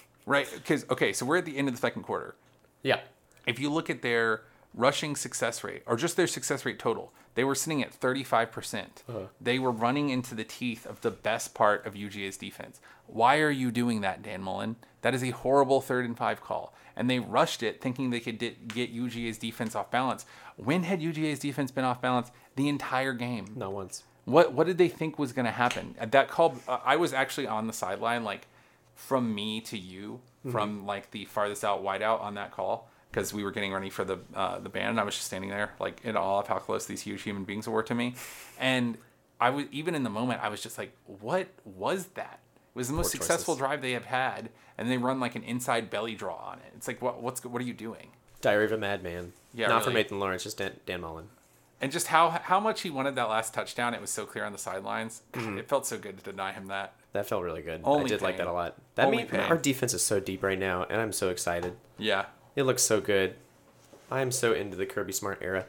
right? Because okay, so we're at the end of the second quarter Yeah. if you look at their rushing success rate or just their success rate total, they were sitting at 35%. percent uh-huh. They were running into the teeth of the best part of UGA's defense. Why are you doing that, Dan Mullen? That is a horrible third and five call. And they rushed it thinking they could di- get UGA's defense off balance. When had UGA's defense been off balance? The entire game. Not once. What what did they think was going to happen? That call, uh, I was actually on the sideline, like from me to you, from like the farthest out wide out on that call, because we were getting ready for the uh, the band, and I was just standing there, like in awe of how close these huge human beings were to me, and I was even in the moment, I was just like, what was that? It was the most successful choices. drive they have had, and they run like an inside belly draw on it. It's like, what what's what are you doing? Diary of a Madman. Yeah, Not from really. Nathan Lawrence, just Dan, Dan Mullen. And just how how much he wanted that last touchdown, it was so clear on the sidelines. Mm-hmm. It felt so good to deny him that. That felt really good. I Only did like that a lot. That Only mean, pain. our defense is so deep right now, and I'm so excited. Yeah. It looks so good. I am so into the Kirby Smart era.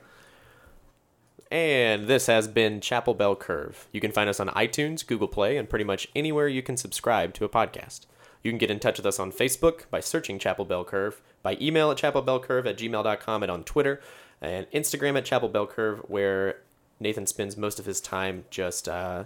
And this has been Chapel Bell Curve. You can find us on iTunes, Google Play, and pretty much anywhere you can subscribe to a podcast. You can get in touch with us on Facebook by searching Chapel Bell Curve, by email at chapelbellcurve at gmail.com, and on Twitter and Instagram at Chapel Bell Curve, where Nathan spends most of his time just uh,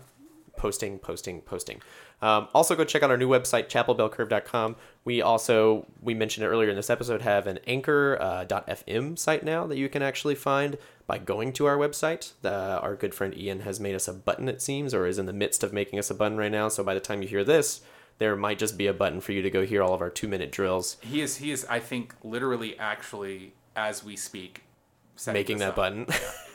posting, posting, posting. Um, also, go check out our new website, chapelbellcurve.com. We also, we mentioned it earlier in this episode, have an anchor.fm uh, site now that you can actually find by going to our website. Uh, our good friend Ian has made us a button, it seems, or is in the midst of making us a button right now. So by the time you hear this, there might just be a button for you to go hear all of our two minute drills He is he is I think literally actually as we speak making that up. button.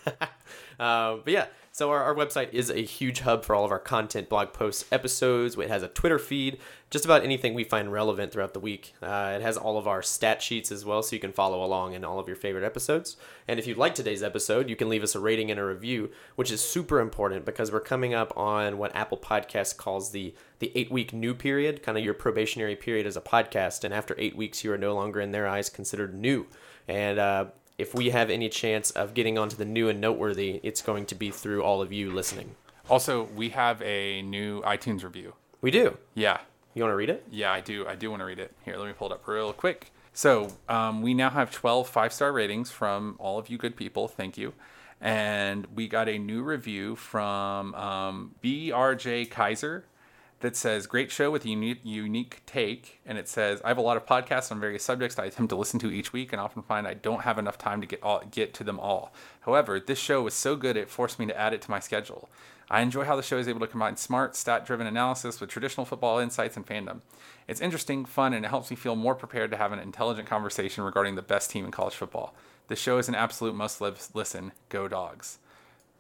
uh, but yeah, so our, our website is a huge hub for all of our content, blog posts, episodes. It has a Twitter feed, just about anything we find relevant throughout the week. Uh, it has all of our stat sheets as well, so you can follow along in all of your favorite episodes. And if you like today's episode, you can leave us a rating and a review, which is super important because we're coming up on what Apple Podcasts calls the the eight week new period, kind of your probationary period as a podcast. And after eight weeks, you are no longer in their eyes considered new. And uh, if we have any chance of getting onto the new and noteworthy, it's going to be through all of you listening. Also, we have a new iTunes review. We do. Yeah. You want to read it? Yeah, I do. I do want to read it. Here, let me pull it up real quick. So, um, we now have 12 five star ratings from all of you good people. Thank you. And we got a new review from um, BRJ Kaiser that says great show with a unique, unique take and it says i have a lot of podcasts on various subjects i attempt to listen to each week and often find i don't have enough time to get all get to them all. However this show was so good it forced me to add it to my schedule. I enjoy how the show is able to combine smart stat driven analysis with traditional football insights and fandom. It's interesting fun and it helps me feel more prepared to have an intelligent conversation regarding the best team in college football. The show is an absolute must live listen. Go dogs.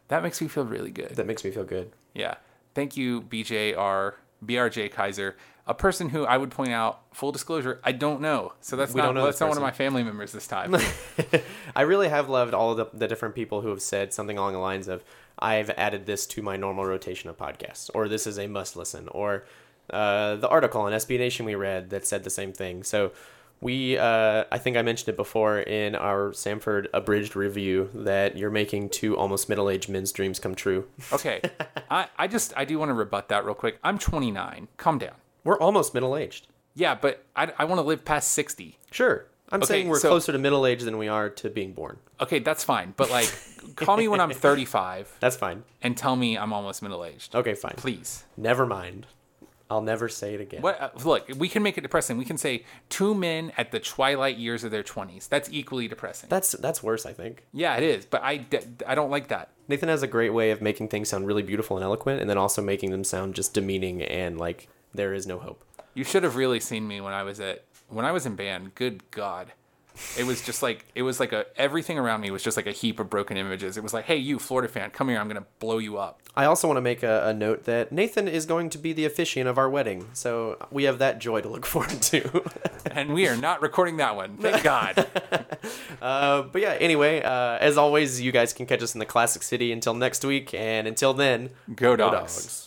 That makes me feel really good. That makes me feel good. yeah. Thank you, BJR, BRJ Kaiser, a person who I would point out, full disclosure, I don't know. So that's We not, don't know that's not one of my family members this time. I really have loved all of the, the different people who have said something along the lines of, I've added this to my normal rotation of podcasts, or this is a must listen, or uh, the article on SB Nation we read that said the same thing. So we, uh, I think I mentioned it before in our Samford abridged review that you're making two almost middle aged men's dreams come true. okay. I, I just, I do want to rebut that real quick. I'm 29. Calm down. We're almost middle aged. Yeah, but I, I want to live past 60. Sure. I'm Okay, saying we're so- closer to middle age than we are to being born. Okay, that's fine. But like, call me when I'm 35 That's fine. and tell me I'm almost middle aged. Okay, fine. Please. Never mind. I'll never say it again. What? Uh, look, we can make it depressing. We can say two men at the twilight years of their 20s. That's equally depressing. That's that's worse, I think. Yeah, it is. But I, I don't like that. Nathan has a great way of making things sound really beautiful and eloquent, and then also making them sound just demeaning and like there is no hope. You should have really seen me when I was at when I was in band. Good God, it was just like it was like a everything around me was just like a heap of broken images. It was like, hey, you Florida fan, come here. I'm gonna blow you up. I also want to make a, a note that Nathan is going to be the officiant of our wedding, so we have that joy to look forward to. And we are not recording that one. Thank God. uh, but yeah, anyway, uh, as always, you guys can catch us in the Classic City until next week, and until then, Go go dogs. dogs.